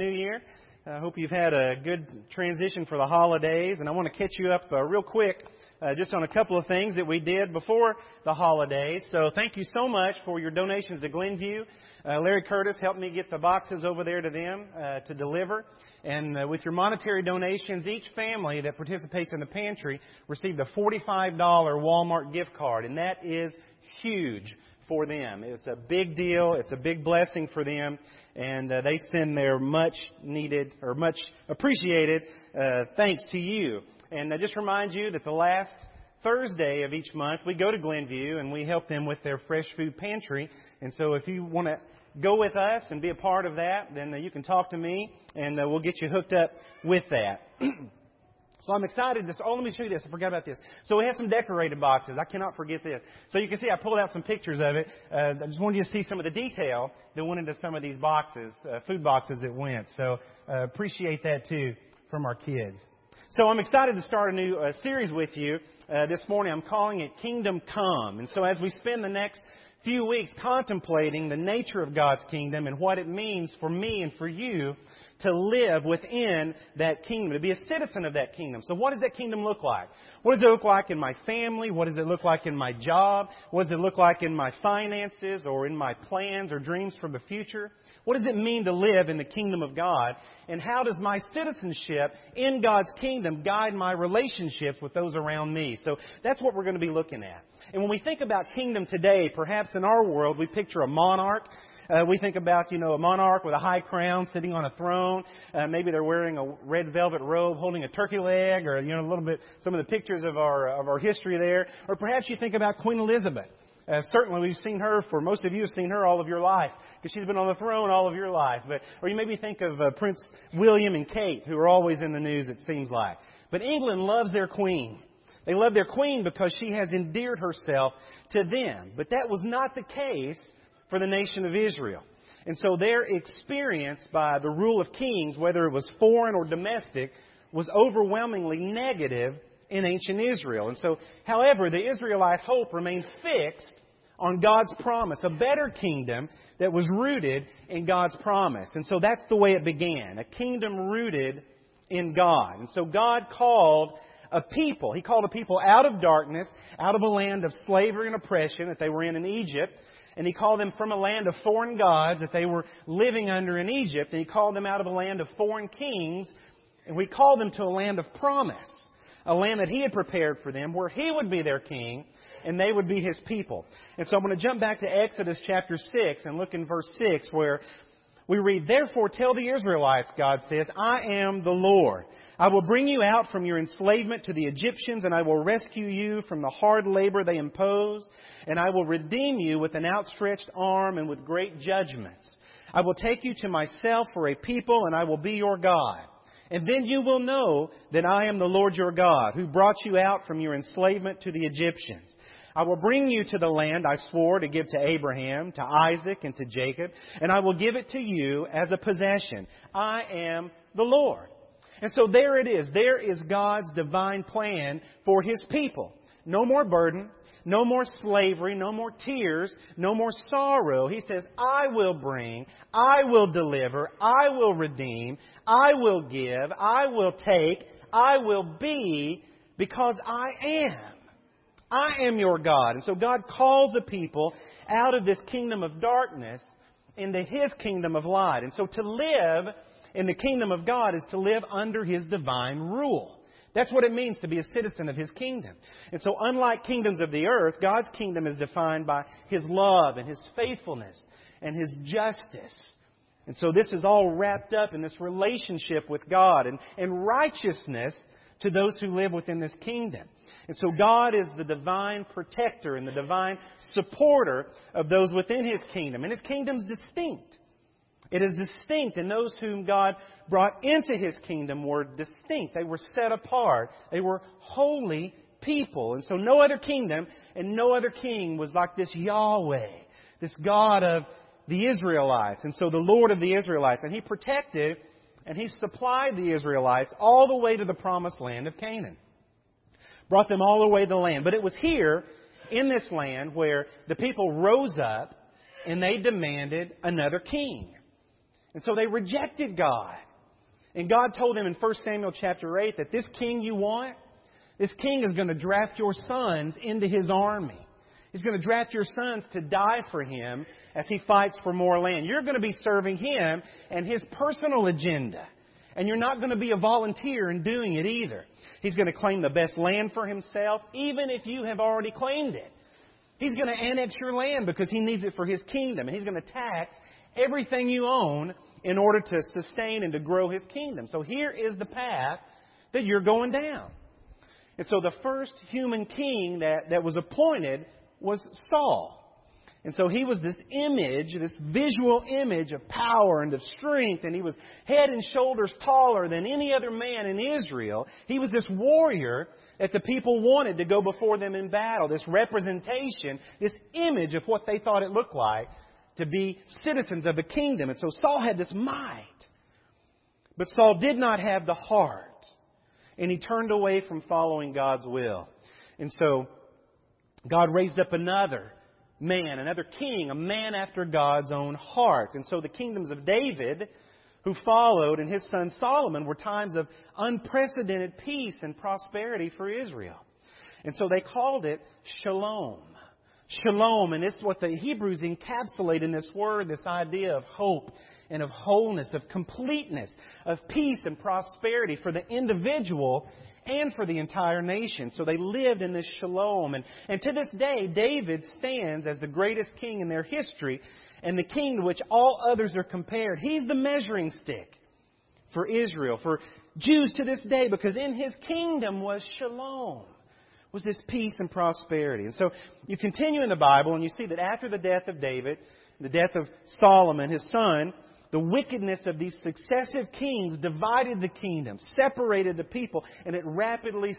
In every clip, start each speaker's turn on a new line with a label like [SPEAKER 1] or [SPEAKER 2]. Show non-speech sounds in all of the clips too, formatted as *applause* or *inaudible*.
[SPEAKER 1] New Year. I hope you've had a good transition for the holidays, and I want to catch you up uh, real quick uh, just on a couple of things that we did before the holidays. So thank you so much for your donations to Glenview. Uh, Larry Curtis helped me get the boxes over there to them uh, to deliver. And uh, with your monetary donations, each family that participates in the pantry received a $45 Walmart gift card, and that is huge for them. It's a big deal. It's a big blessing for them, and uh, they send their much needed or much appreciated uh, thanks to you. And I just remind you that the last Thursday of each month we go to Glenview and we help them with their fresh food pantry. And so if you want to go with us and be a part of that, then uh, you can talk to me and uh, we'll get you hooked up with that. *clears throat* So I'm excited. This, oh, let me show you this. I forgot about this. So we have some decorated boxes. I cannot forget this. So you can see I pulled out some pictures of it. Uh, I just wanted you to see some of the detail that went into some of these boxes, uh, food boxes that went. So uh, appreciate that too from our kids. So I'm excited to start a new uh, series with you uh, this morning. I'm calling it Kingdom Come. And so as we spend the next few weeks contemplating the nature of God's kingdom and what it means for me and for you to live within that kingdom, to be a citizen of that kingdom. So what does that kingdom look like? What does it look like in my family? What does it look like in my job? What does it look like in my finances or in my plans or dreams for the future? What does it mean to live in the kingdom of God? And how does my citizenship in God's kingdom guide my relationships with those around me? So that's what we're going to be looking at. And when we think about kingdom today, perhaps in our world, we picture a monarch uh, we think about, you know, a monarch with a high crown sitting on a throne. Uh, maybe they're wearing a red velvet robe, holding a turkey leg, or you know, a little bit some of the pictures of our of our history there. Or perhaps you think about Queen Elizabeth. Uh, certainly, we've seen her for most of you have seen her all of your life because she's been on the throne all of your life. But or you maybe think of uh, Prince William and Kate, who are always in the news. It seems like. But England loves their queen. They love their queen because she has endeared herself to them. But that was not the case for the nation of Israel. And so their experience by the rule of kings, whether it was foreign or domestic, was overwhelmingly negative in ancient Israel. And so, however, the Israelite hope remained fixed on God's promise, a better kingdom that was rooted in God's promise. And so that's the way it began, a kingdom rooted in God. And so God called a people. He called a people out of darkness, out of a land of slavery and oppression that they were in in Egypt, and he called them from a land of foreign gods that they were living under in Egypt, and he called them out of a land of foreign kings, and we called them to a land of promise, a land that he had prepared for them, where he would be their king, and they would be his people. And so I'm going to jump back to Exodus chapter 6 and look in verse 6 where we read, Therefore tell the Israelites, God says, I am the Lord. I will bring you out from your enslavement to the Egyptians, and I will rescue you from the hard labor they impose, and I will redeem you with an outstretched arm and with great judgments. I will take you to myself for a people, and I will be your God. And then you will know that I am the Lord your God, who brought you out from your enslavement to the Egyptians. I will bring you to the land I swore to give to Abraham, to Isaac, and to Jacob, and I will give it to you as a possession. I am the Lord. And so there it is. There is God's divine plan for His people. No more burden, no more slavery, no more tears, no more sorrow. He says, I will bring, I will deliver, I will redeem, I will give, I will take, I will be, because I am. I am your God. And so God calls a people out of this kingdom of darkness into His kingdom of light. And so to live in the kingdom of God is to live under His divine rule. That's what it means to be a citizen of His kingdom. And so unlike kingdoms of the earth, God's kingdom is defined by His love and His faithfulness and His justice. And so this is all wrapped up in this relationship with God and, and righteousness to those who live within this kingdom. And so God is the divine protector and the divine supporter of those within His kingdom. And His kingdom's distinct. It is distinct, and those whom God brought into His kingdom were distinct. They were set apart. They were holy people. And so no other kingdom and no other king was like this Yahweh, this God of the Israelites. And so the Lord of the Israelites. And He protected and He supplied the Israelites all the way to the promised land of Canaan brought them all the way to the land. But it was here, in this land, where the people rose up and they demanded another king. And so they rejected God. And God told them in 1 Samuel chapter 8 that this king you want, this king is going to draft your sons into his army. He's going to draft your sons to die for him as he fights for more land. You're going to be serving him and his personal agenda. And you're not going to be a volunteer in doing it either. He's going to claim the best land for himself, even if you have already claimed it. He's going to annex your land because he needs it for his kingdom. And he's going to tax everything you own in order to sustain and to grow his kingdom. So here is the path that you're going down. And so the first human king that, that was appointed was Saul. And so he was this image, this visual image of power and of strength, and he was head and shoulders taller than any other man in Israel. He was this warrior that the people wanted to go before them in battle, this representation, this image of what they thought it looked like to be citizens of the kingdom. And so Saul had this might. But Saul did not have the heart. And he turned away from following God's will. And so God raised up another man, another king, a man after God's own heart. And so the kingdoms of David, who followed, and his son Solomon, were times of unprecedented peace and prosperity for Israel. And so they called it shalom. Shalom, and it's what the Hebrews encapsulate in this word, this idea of hope and of wholeness, of completeness, of peace and prosperity for the individual and for the entire nation. So they lived in this shalom. And, and to this day, David stands as the greatest king in their history and the king to which all others are compared. He's the measuring stick for Israel, for Jews to this day, because in his kingdom was shalom, was this peace and prosperity. And so you continue in the Bible and you see that after the death of David, the death of Solomon, his son, the wickedness of these successive kings divided the kingdom, separated the people, and it rapidly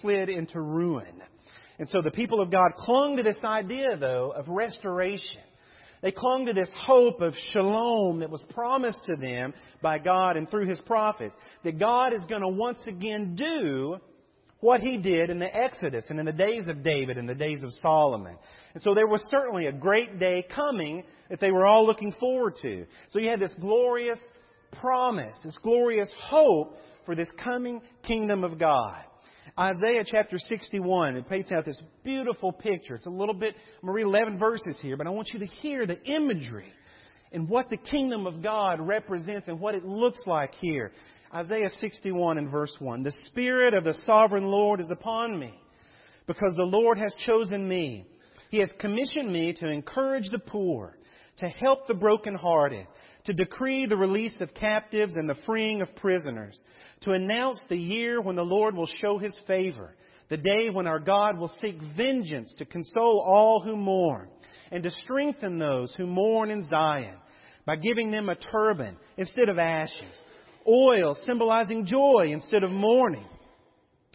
[SPEAKER 1] slid into ruin. And so the people of God clung to this idea, though, of restoration. They clung to this hope of shalom that was promised to them by God and through His prophets. That God is going to once again do what He did in the Exodus and in the days of David and the days of Solomon. And so there was certainly a great day coming that they were all looking forward to. So you had this glorious promise, this glorious hope for this coming kingdom of God. Isaiah chapter 61, it paints out this beautiful picture. It's a little bit, I'm going to read 11 verses here, but I want you to hear the imagery and what the kingdom of God represents and what it looks like here. Isaiah 61 and verse 1. The Spirit of the sovereign Lord is upon me, because the Lord has chosen me. He has commissioned me to encourage the poor to help the brokenhearted, to decree the release of captives and the freeing of prisoners, to announce the year when the Lord will show his favor, the day when our God will seek vengeance to console all who mourn, and to strengthen those who mourn in Zion by giving them a turban instead of ashes, oil symbolizing joy instead of mourning,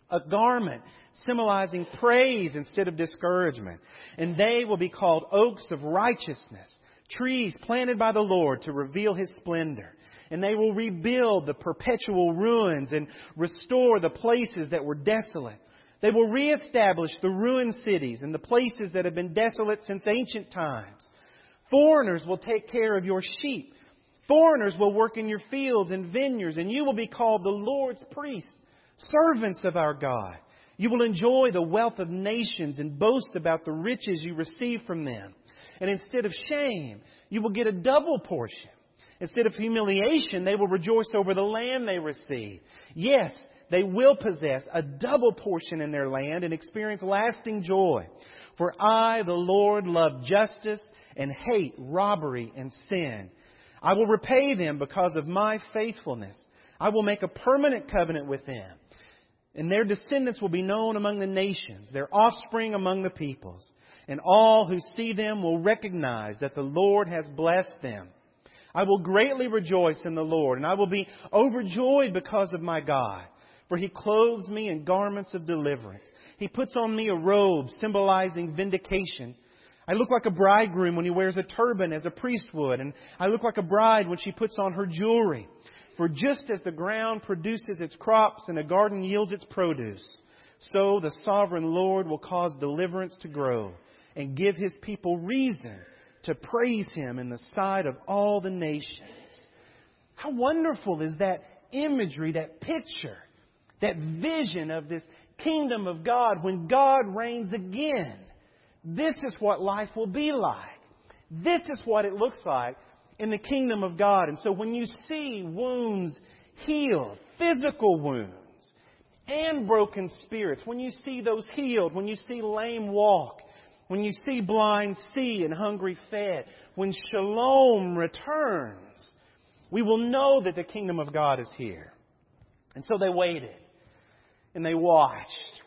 [SPEAKER 1] a garment symbolizing praise instead of discouragement. And they will be called oaks of righteousness, trees planted by the Lord to reveal His splendor. And they will rebuild the perpetual ruins and restore the places that were desolate. They will reestablish the ruined cities and the places that have been desolate since ancient times. Foreigners will take care of your sheep. Foreigners will work in your fields and vineyards, and you will be called the Lord's priests, servants of our God. You will enjoy the wealth of nations and boast about the riches you receive from them. And instead of shame, you will get a double portion. Instead of humiliation, they will rejoice over the land they receive. Yes, they will possess a double portion in their land and experience lasting joy. For I, the Lord, love justice and hate robbery and sin. I will repay them because of my faithfulness. I will make a permanent covenant with them. And their descendants will be known among the nations, their offspring among the peoples and all who see them will recognize that the Lord has blessed them. I will greatly rejoice in the Lord, and I will be overjoyed because of my God. For he clothes me in garments of deliverance. He puts on me a robe symbolizing vindication. I look like a bridegroom when he wears a turban as a priest would, and I look like a bride when she puts on her jewelry. For just as the ground produces its crops and a garden yields its produce, so the sovereign Lord will cause deliverance to grow and give his people reason to praise him in the sight of all the nations. How wonderful is that imagery, that picture, that vision of this kingdom of God when God reigns again? This is what life will be like. This is what it looks like in the kingdom of God. And so when you see wounds healed, physical wounds, and broken spirits, when you see those healed, when you see lame walk, when you see blind see and hungry fed, when shalom returns, we will know that the kingdom of God is here. And so they waited and they watched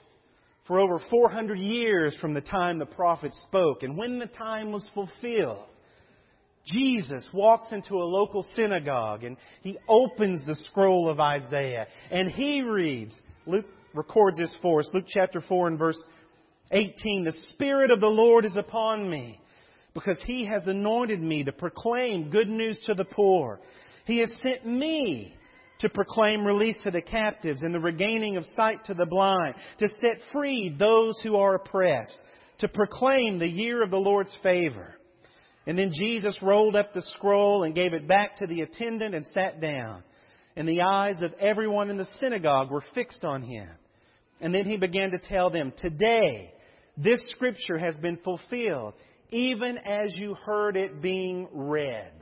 [SPEAKER 1] for over 400 years from the time the prophet spoke. And when the time was fulfilled, Jesus walks into a local synagogue and he opens the scroll of Isaiah and he reads, Luke records this for us, Luke chapter 4 and verse 18, the Spirit of the Lord is upon me because he has anointed me to proclaim good news to the poor. He has sent me to proclaim release to the captives and the regaining of sight to the blind, to set free those who are oppressed, to proclaim the year of the Lord's favor. And then Jesus rolled up the scroll and gave it back to the attendant and sat down. And the eyes of everyone in the synagogue were fixed on him. And then he began to tell them, Today, this scripture has been fulfilled, even as you heard it being read.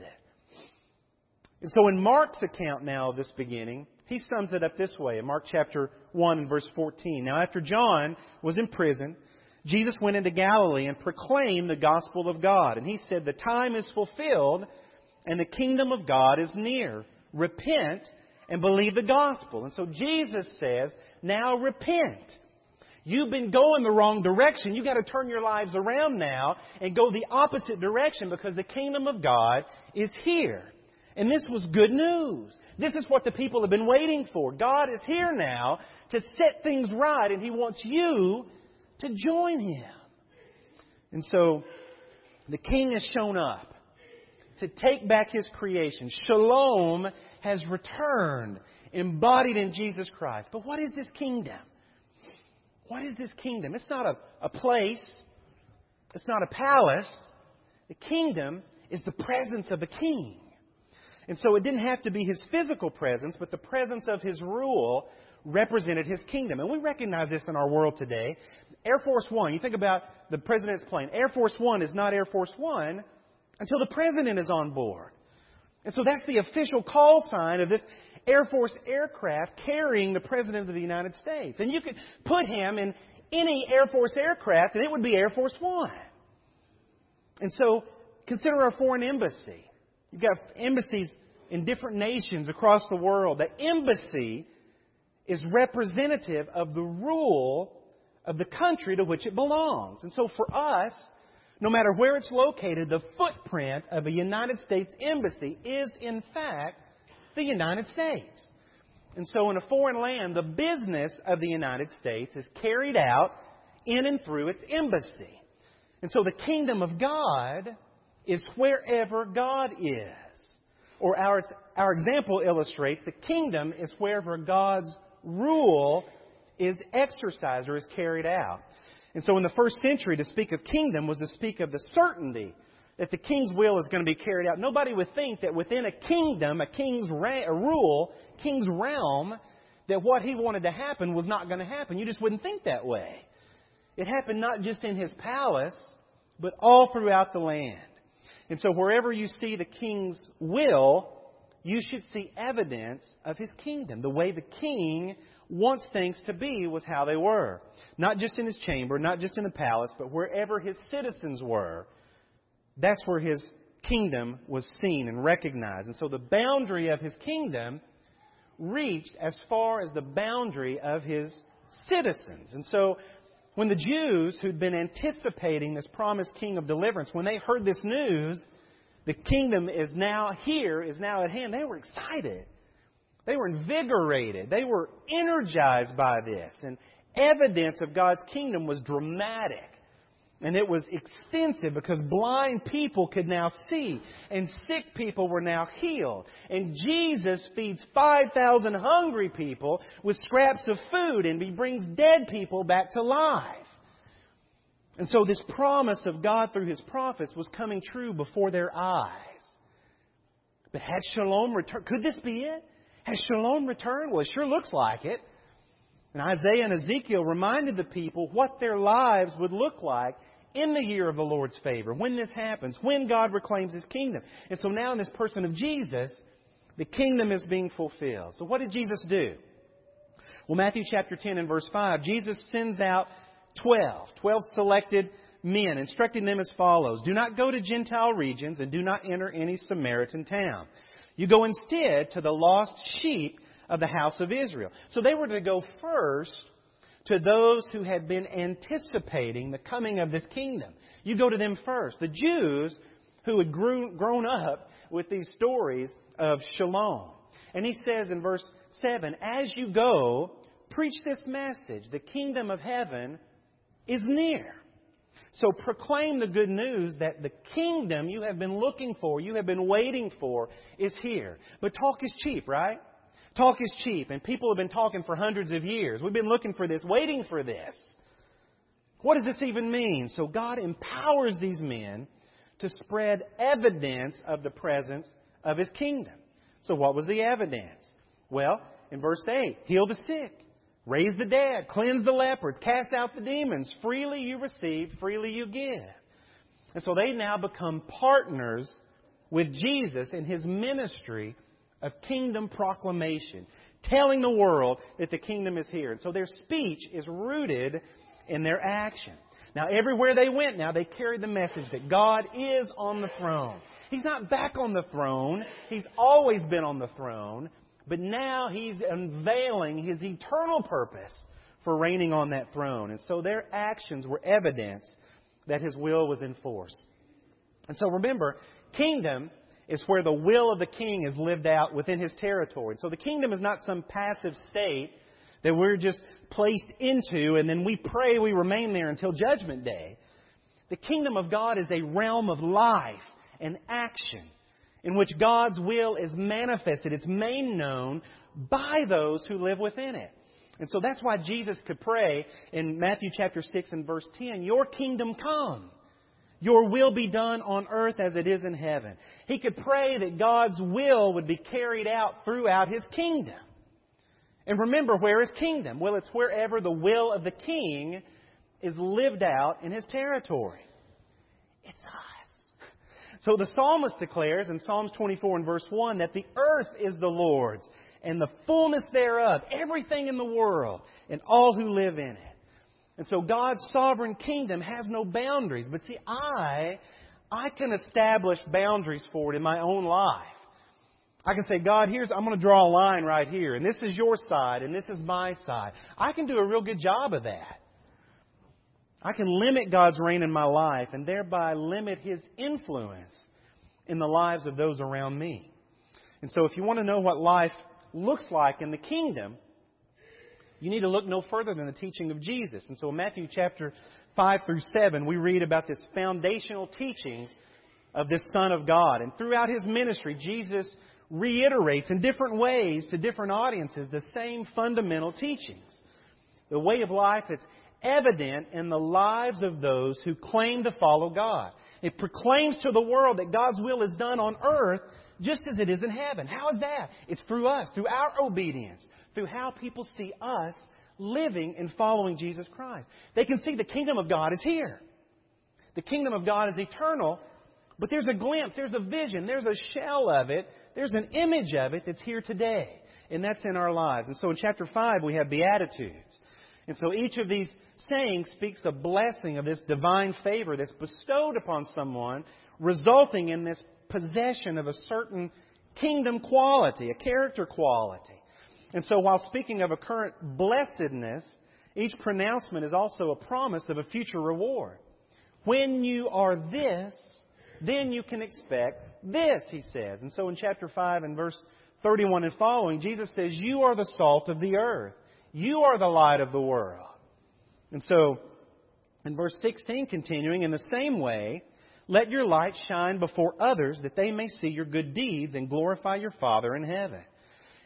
[SPEAKER 1] And so in Mark's account now of this beginning, he sums it up this way in Mark chapter 1 and verse 14. Now after John was in prison, Jesus went into Galilee and proclaimed the gospel of God. And he said, The time is fulfilled and the kingdom of God is near. Repent and believe the gospel. And so Jesus says, Now repent. You've been going the wrong direction. You've got to turn your lives around now and go the opposite direction because the kingdom of God is here. And this was good news. This is what the people have been waiting for. God is here now to set things right, and He wants you to join him. And so the king has shown up to take back his creation. Shalom has returned, embodied in Jesus Christ. But what is this kingdom? What is this kingdom? It's not a, a place, it's not a palace. The kingdom is the presence of a king. And so it didn't have to be his physical presence, but the presence of his rule represented his kingdom. And we recognize this in our world today. Air Force One, you think about the president's plane. Air Force One is not Air Force One until the president is on board. And so that's the official call sign of this Air Force aircraft carrying the President of the United States. And you could put him in any Air Force aircraft and it would be Air Force One. And so consider our foreign embassy. You've got embassies in different nations across the world. The embassy is representative of the rule of the country to which it belongs. And so for us, no matter where it's located, the footprint of a United States embassy is in fact the United States. And so in a foreign land, the business of the United States is carried out in and through its embassy. And so the kingdom of God is wherever God is. Or our, our example illustrates the kingdom is wherever God's rule is exercised or is carried out. And so in the first century, to speak of kingdom was to speak of the certainty that the king's will is going to be carried out. Nobody would think that within a kingdom, a king's ra- a rule, king's realm, that what he wanted to happen was not going to happen. You just wouldn't think that way. It happened not just in his palace, but all throughout the land. And so wherever you see the king's will, you should see evidence of his kingdom. The way the king wants things to be was how they were. Not just in his chamber, not just in the palace, but wherever his citizens were. That's where his kingdom was seen and recognized. And so the boundary of his kingdom reached as far as the boundary of his citizens. And so when the Jews who'd been anticipating this promised king of deliverance, when they heard this news, the kingdom is now here, is now at hand. They were excited. They were invigorated. They were energized by this. And evidence of God's kingdom was dramatic. And it was extensive because blind people could now see, and sick people were now healed. And Jesus feeds 5,000 hungry people with scraps of food, and he brings dead people back to life. And so this promise of God through his prophets was coming true before their eyes. But had shalom returned? Could this be it? Has shalom returned? Well, it sure looks like it. And Isaiah and Ezekiel reminded the people what their lives would look like in the year of the Lord's favor, when this happens, when God reclaims His kingdom. And so now in this person of Jesus, the kingdom is being fulfilled. So what did Jesus do? Well, Matthew chapter 10 and verse 5, Jesus sends out 12, 12 selected men, instructing them as follows. Do not go to Gentile regions and do not enter any Samaritan town. You go instead to the lost sheep of the house of Israel. So they were to go first to those who had been anticipating the coming of this kingdom. You go to them first. The Jews who had grew, grown up with these stories of shalom. And he says in verse 7 As you go, preach this message the kingdom of heaven is near. So proclaim the good news that the kingdom you have been looking for, you have been waiting for, is here. But talk is cheap, right? Talk is cheap, and people have been talking for hundreds of years. We've been looking for this, waiting for this. What does this even mean? So God empowers these men to spread evidence of the presence of His kingdom. So what was the evidence? Well, in verse 8, heal the sick, raise the dead, cleanse the lepers, cast out the demons. Freely you receive, freely you give. And so they now become partners with Jesus in His ministry of kingdom proclamation, telling the world that the kingdom is here. And so their speech is rooted in their action. Now, everywhere they went now, they carried the message that God is on the throne. He's not back on the throne. He's always been on the throne. But now He's unveiling His eternal purpose for reigning on that throne. And so their actions were evidence that His will was in force. And so remember, kingdom is where the will of the king is lived out within his territory. So the kingdom is not some passive state that we're just placed into and then we pray we remain there until judgment day. The kingdom of God is a realm of life and action in which God's will is manifested. It's made known by those who live within it. And so that's why Jesus could pray in Matthew chapter 6 and verse 10, Your kingdom come. Your will be done on earth as it is in heaven. He could pray that God's will would be carried out throughout His kingdom. And remember, where is kingdom? Well, it's wherever the will of the king is lived out in his territory. It's us. So the psalmist declares in Psalms 24 and verse 1 that the earth is the Lord's and the fullness thereof, everything in the world, and all who live in it. And so God's sovereign kingdom has no boundaries. But see, I, I can establish boundaries for it in my own life. I can say, God, here's, I'm going to draw a line right here, and this is your side, and this is my side. I can do a real good job of that. I can limit God's reign in my life and thereby limit His influence in the lives of those around me. And so if you want to know what life looks like in the kingdom, you need to look no further than the teaching of Jesus. And so in Matthew chapter 5 through 7, we read about this foundational teachings of this Son of God. And throughout his ministry, Jesus reiterates in different ways to different audiences the same fundamental teachings. The way of life that's evident in the lives of those who claim to follow God. It proclaims to the world that God's will is done on earth just as it is in heaven. How is that? It's through us, through our obedience, through how people see us living and following Jesus Christ. They can see the kingdom of God is here. The kingdom of God is eternal, but there's a glimpse, there's a vision, there's a shell of it, there's an image of it that's here today. And that's in our lives. And so in chapter 5, we have Beatitudes. And so each of these sayings speaks a blessing of this divine favor that's bestowed upon someone, resulting in this possession of a certain kingdom quality, a character quality. And so, while speaking of a current blessedness, each pronouncement is also a promise of a future reward. When you are this, then you can expect this, he says. And so in chapter 5 and verse 31 and following, Jesus says, You are the salt of the earth. You are the light of the world. And so, in verse 16, continuing, in the same way, let your light shine before others that they may see your good deeds and glorify your Father in heaven.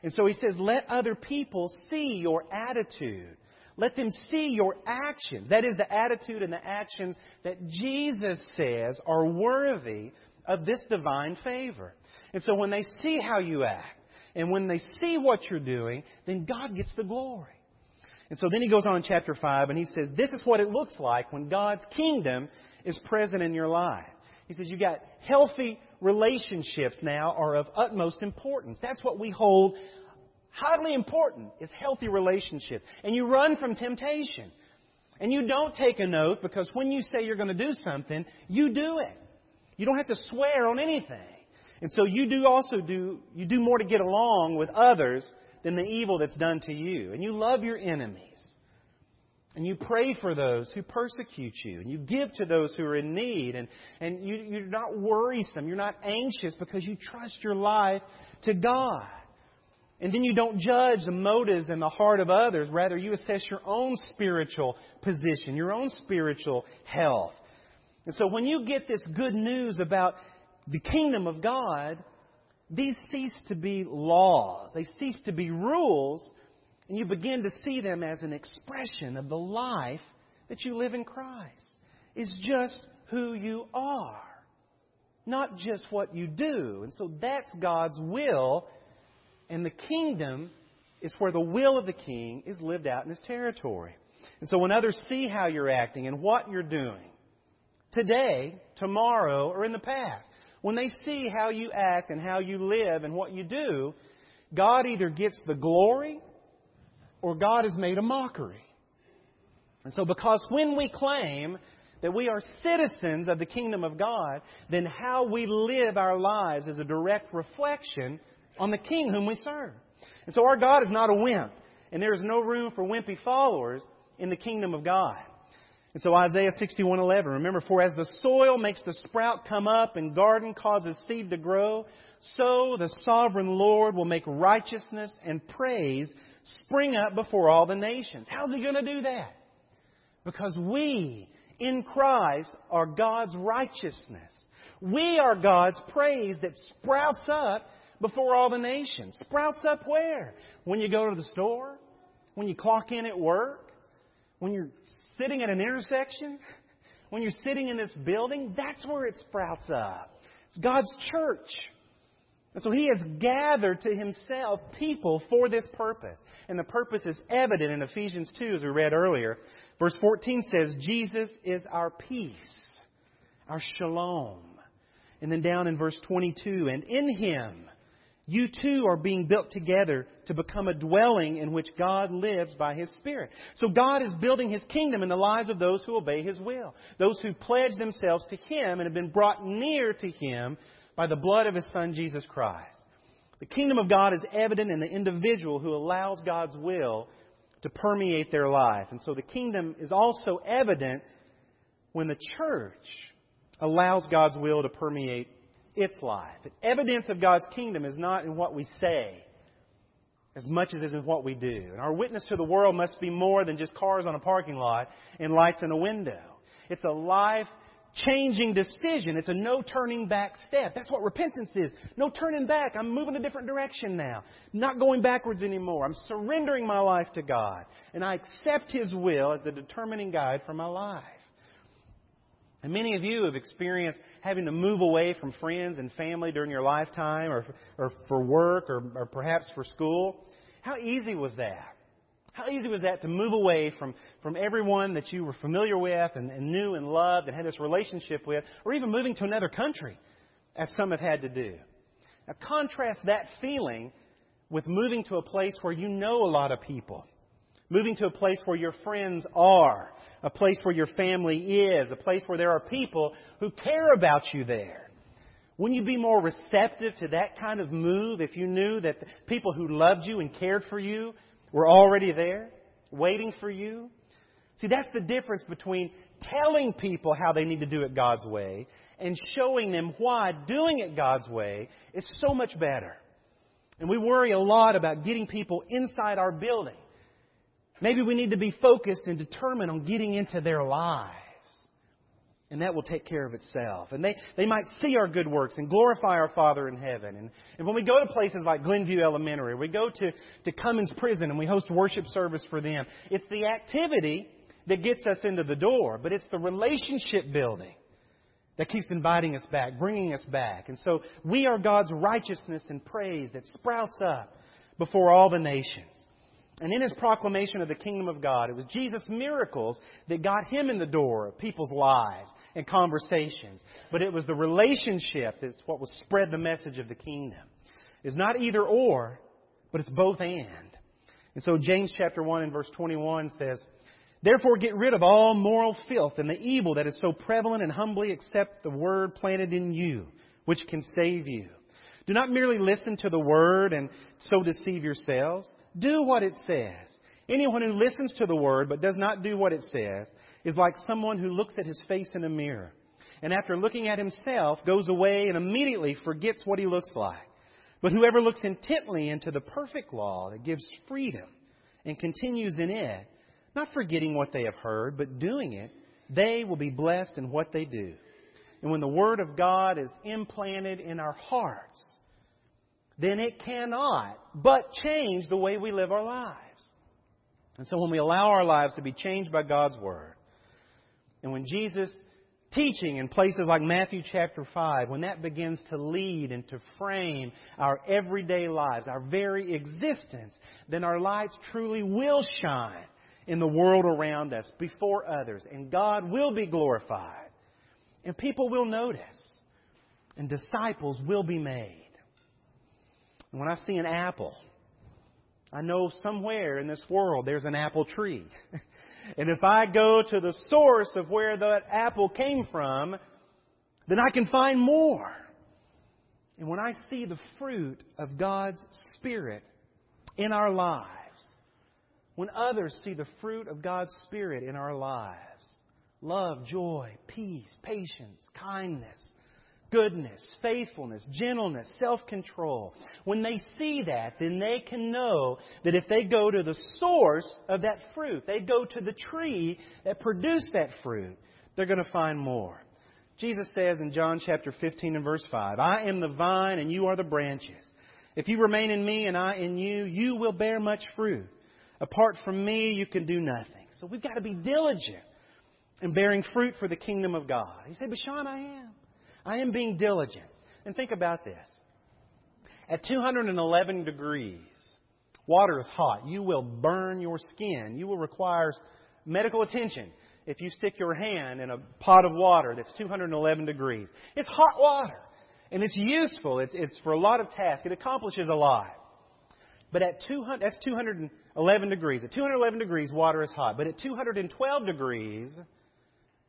[SPEAKER 1] And so he says, let other people see your attitude. Let them see your actions. That is the attitude and the actions that Jesus says are worthy of this divine favor. And so when they see how you act, and when they see what you're doing, then God gets the glory. And so then he goes on in chapter 5 and he says, This is what it looks like when God's kingdom is present in your life. He says, You got healthy relationships now are of utmost importance. That's what we hold highly important is healthy relationships. And you run from temptation. And you don't take an oath because when you say you're going to do something, you do it. You don't have to swear on anything. And so you do also do, you do more to get along with others than the evil that's done to you. And you love your enemies. And you pray for those who persecute you. And you give to those who are in need. And, and you, you're not worrisome. You're not anxious because you trust your life to God. And then you don't judge the motives and the heart of others. Rather, you assess your own spiritual position, your own spiritual health. And so when you get this good news about the kingdom of God, these cease to be laws. They cease to be rules, and you begin to see them as an expression of the life that you live in Christ. It's just who you are, not just what you do. And so that's God's will, and the kingdom is where the will of the king is lived out in his territory. And so when others see how you're acting and what you're doing, today, tomorrow, or in the past, when they see how you act and how you live and what you do, God either gets the glory or God is made a mockery. And so, because when we claim that we are citizens of the kingdom of God, then how we live our lives is a direct reflection on the King whom we serve. And so, our God is not a wimp, and there is no room for wimpy followers in the kingdom of God. And so Isaiah 61:11, remember, for as the soil makes the sprout come up and garden causes seed to grow, so the sovereign Lord will make righteousness and praise spring up before all the nations. How's he going to do that? Because we in Christ are God's righteousness. We are God's praise that sprouts up before all the nations. Sprouts up where? When you go to the store? When you clock in at work? When you're sitting at an intersection, when you're sitting in this building, that's where it sprouts up. It's God's church. And so He has gathered to Himself people for this purpose. And the purpose is evident in Ephesians 2, as we read earlier. Verse 14 says, Jesus is our peace, our shalom. And then down in verse 22, and in Him, you too are being built together to become a dwelling in which God lives by His Spirit. So God is building His kingdom in the lives of those who obey His will, those who pledge themselves to Him and have been brought near to Him by the blood of His Son, Jesus Christ. The kingdom of God is evident in the individual who allows God's will to permeate their life. And so the kingdom is also evident when the church allows God's will to permeate its life. Evidence of God's kingdom is not in what we say as much as it is in what we do. And our witness to the world must be more than just cars on a parking lot and lights in a window. It's a life changing decision. It's a no turning back step. That's what repentance is. No turning back. I'm moving a different direction now. Not going backwards anymore. I'm surrendering my life to God. And I accept His will as the determining guide for my life. And many of you have experienced having to move away from friends and family during your lifetime or, or for work or, or perhaps for school. How easy was that? How easy was that to move away from, from everyone that you were familiar with and, and knew and loved and had this relationship with, or even moving to another country, as some have had to do? Now, contrast that feeling with moving to a place where you know a lot of people Moving to a place where your friends are, a place where your family is, a place where there are people who care about you there. Wouldn't you be more receptive to that kind of move if you knew that people who loved you and cared for you were already there, waiting for you? See, that's the difference between telling people how they need to do it God's way and showing them why doing it God's way is so much better. And we worry a lot about getting people inside our building Maybe we need to be focused and determined on getting into their lives. And that will take care of itself. And they, they might see our good works and glorify our Father in heaven. And, and when we go to places like Glenview Elementary, we go to, to Cummins Prison and we host worship service for them, it's the activity that gets us into the door, but it's the relationship building that keeps inviting us back, bringing us back. And so we are God's righteousness and praise that sprouts up before all the nations. And in his proclamation of the kingdom of God, it was Jesus' miracles that got him in the door of people's lives and conversations. But it was the relationship that's what was spread the message of the kingdom. It's not either or, but it's both and. And so James chapter 1 and verse 21 says, Therefore get rid of all moral filth and the evil that is so prevalent and humbly accept the word planted in you, which can save you. Do not merely listen to the word and so deceive yourselves. Do what it says. Anyone who listens to the word but does not do what it says is like someone who looks at his face in a mirror and after looking at himself goes away and immediately forgets what he looks like. But whoever looks intently into the perfect law that gives freedom and continues in it, not forgetting what they have heard, but doing it, they will be blessed in what they do. And when the Word of God is implanted in our hearts, then it cannot but change the way we live our lives. And so when we allow our lives to be changed by God's Word, and when Jesus' teaching in places like Matthew chapter 5, when that begins to lead and to frame our everyday lives, our very existence, then our lights truly will shine in the world around us before others, and God will be glorified, and people will notice, and disciples will be made. When I see an apple, I know somewhere in this world there's an apple tree. *laughs* and if I go to the source of where that apple came from, then I can find more. And when I see the fruit of God's Spirit in our lives, when others see the fruit of God's Spirit in our lives love, joy, peace, patience, kindness, goodness, faithfulness, gentleness, self control when they see that, then they can know that if they go to the source of that fruit, they go to the tree that produced that fruit, they're going to find more. Jesus says in John chapter 15 and verse 5, I am the vine and you are the branches. If you remain in me and I in you, you will bear much fruit. Apart from me, you can do nothing. So we've got to be diligent in bearing fruit for the kingdom of God. You say, but Sean, I am. I am being diligent. And think about this. At 211 degrees, water is hot. You will burn your skin. You will require medical attention if you stick your hand in a pot of water that's 211 degrees. It's hot water. And it's useful. It's, it's for a lot of tasks. It accomplishes a lot. But at 200, that's 211 degrees. At 211 degrees, water is hot. But at 212 degrees,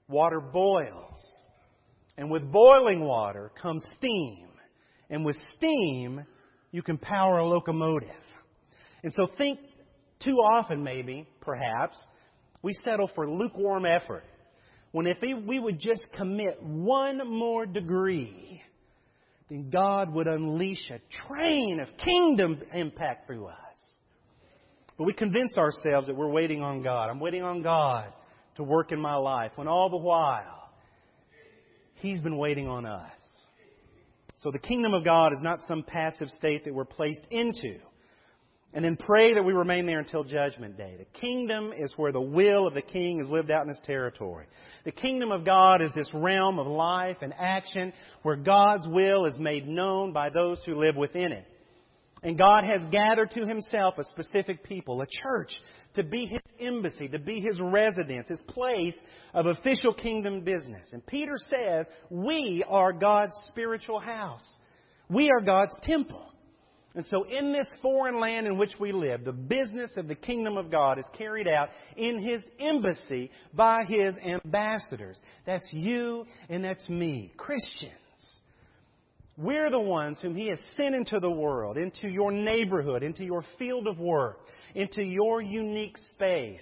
[SPEAKER 1] water boils. And with boiling water comes steam. And with steam, you can power a locomotive. And so think too often, maybe, perhaps, we settle for lukewarm effort. When if we would just commit one more degree, then God would unleash a train of kingdom impact through us. But we convince ourselves that we're waiting on God. I'm waiting on God to work in my life, when all the while, He's been waiting on us. So the kingdom of God is not some passive state that we're placed into and then pray that we remain there until Judgment Day. The kingdom is where the will of the king is lived out in his territory. The kingdom of God is this realm of life and action where God's will is made known by those who live within it. And God has gathered to himself a specific people, a church, to be his embassy, to be his residence, his place of official kingdom business. And Peter says, we are God's spiritual house. We are God's temple. And so, in this foreign land in which we live, the business of the kingdom of God is carried out in His embassy by His ambassadors. That's you and that's me, Christians. We're the ones whom He has sent into the world, into your neighborhood, into your field of work, into your unique space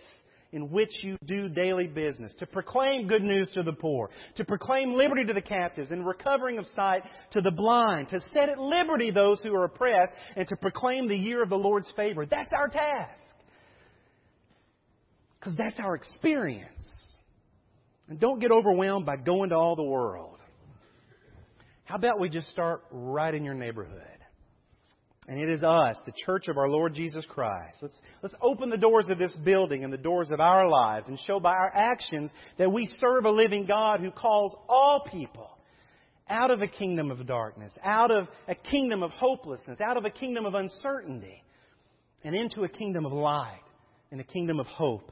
[SPEAKER 1] in which you do daily business, to proclaim good news to the poor, to proclaim liberty to the captives and recovering of sight to the blind, to set at liberty those who are oppressed, and to proclaim the year of the Lord's favor. That's our task. Because that's our experience. And don't get overwhelmed by going to all the world. How about we just start right in your neighborhood? And it is us, the church of our Lord Jesus Christ. Let's, let's open the doors of this building and the doors of our lives and show by our actions that we serve a living God who calls all people out of a kingdom of darkness, out of a kingdom of hopelessness, out of a kingdom of uncertainty, and into a kingdom of light, and a kingdom of hope,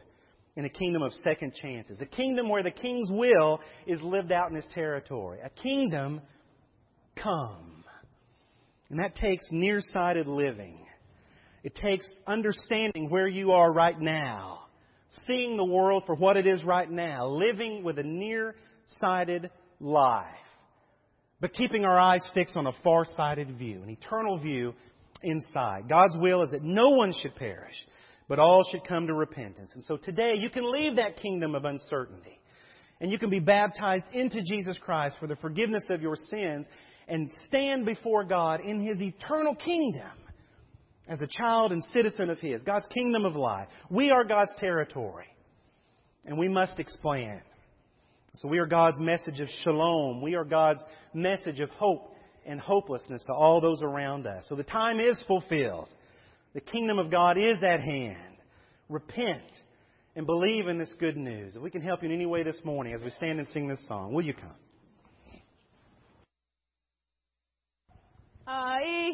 [SPEAKER 1] and a kingdom of second chances. A kingdom where the king's will is lived out in his territory. A kingdom come. And that takes nearsighted living. It takes understanding where you are right now, seeing the world for what it is right now, living with a near-sighted life, but keeping our eyes fixed on a far-sighted view, an eternal view inside. God's will is that no one should perish, but all should come to repentance. And so today you can leave that kingdom of uncertainty and you can be baptized into Jesus Christ for the forgiveness of your sins and stand before God in His eternal kingdom as a child and citizen of His, God's kingdom of life. We are God's territory and we must expand. So we are God's message of shalom. We are God's message of hope and hopelessness to all those around us. So the time is fulfilled. The kingdom of God is at hand. Repent and believe in this good news. If we can help you in any way this morning as we stand and sing this song, will you come?
[SPEAKER 2] I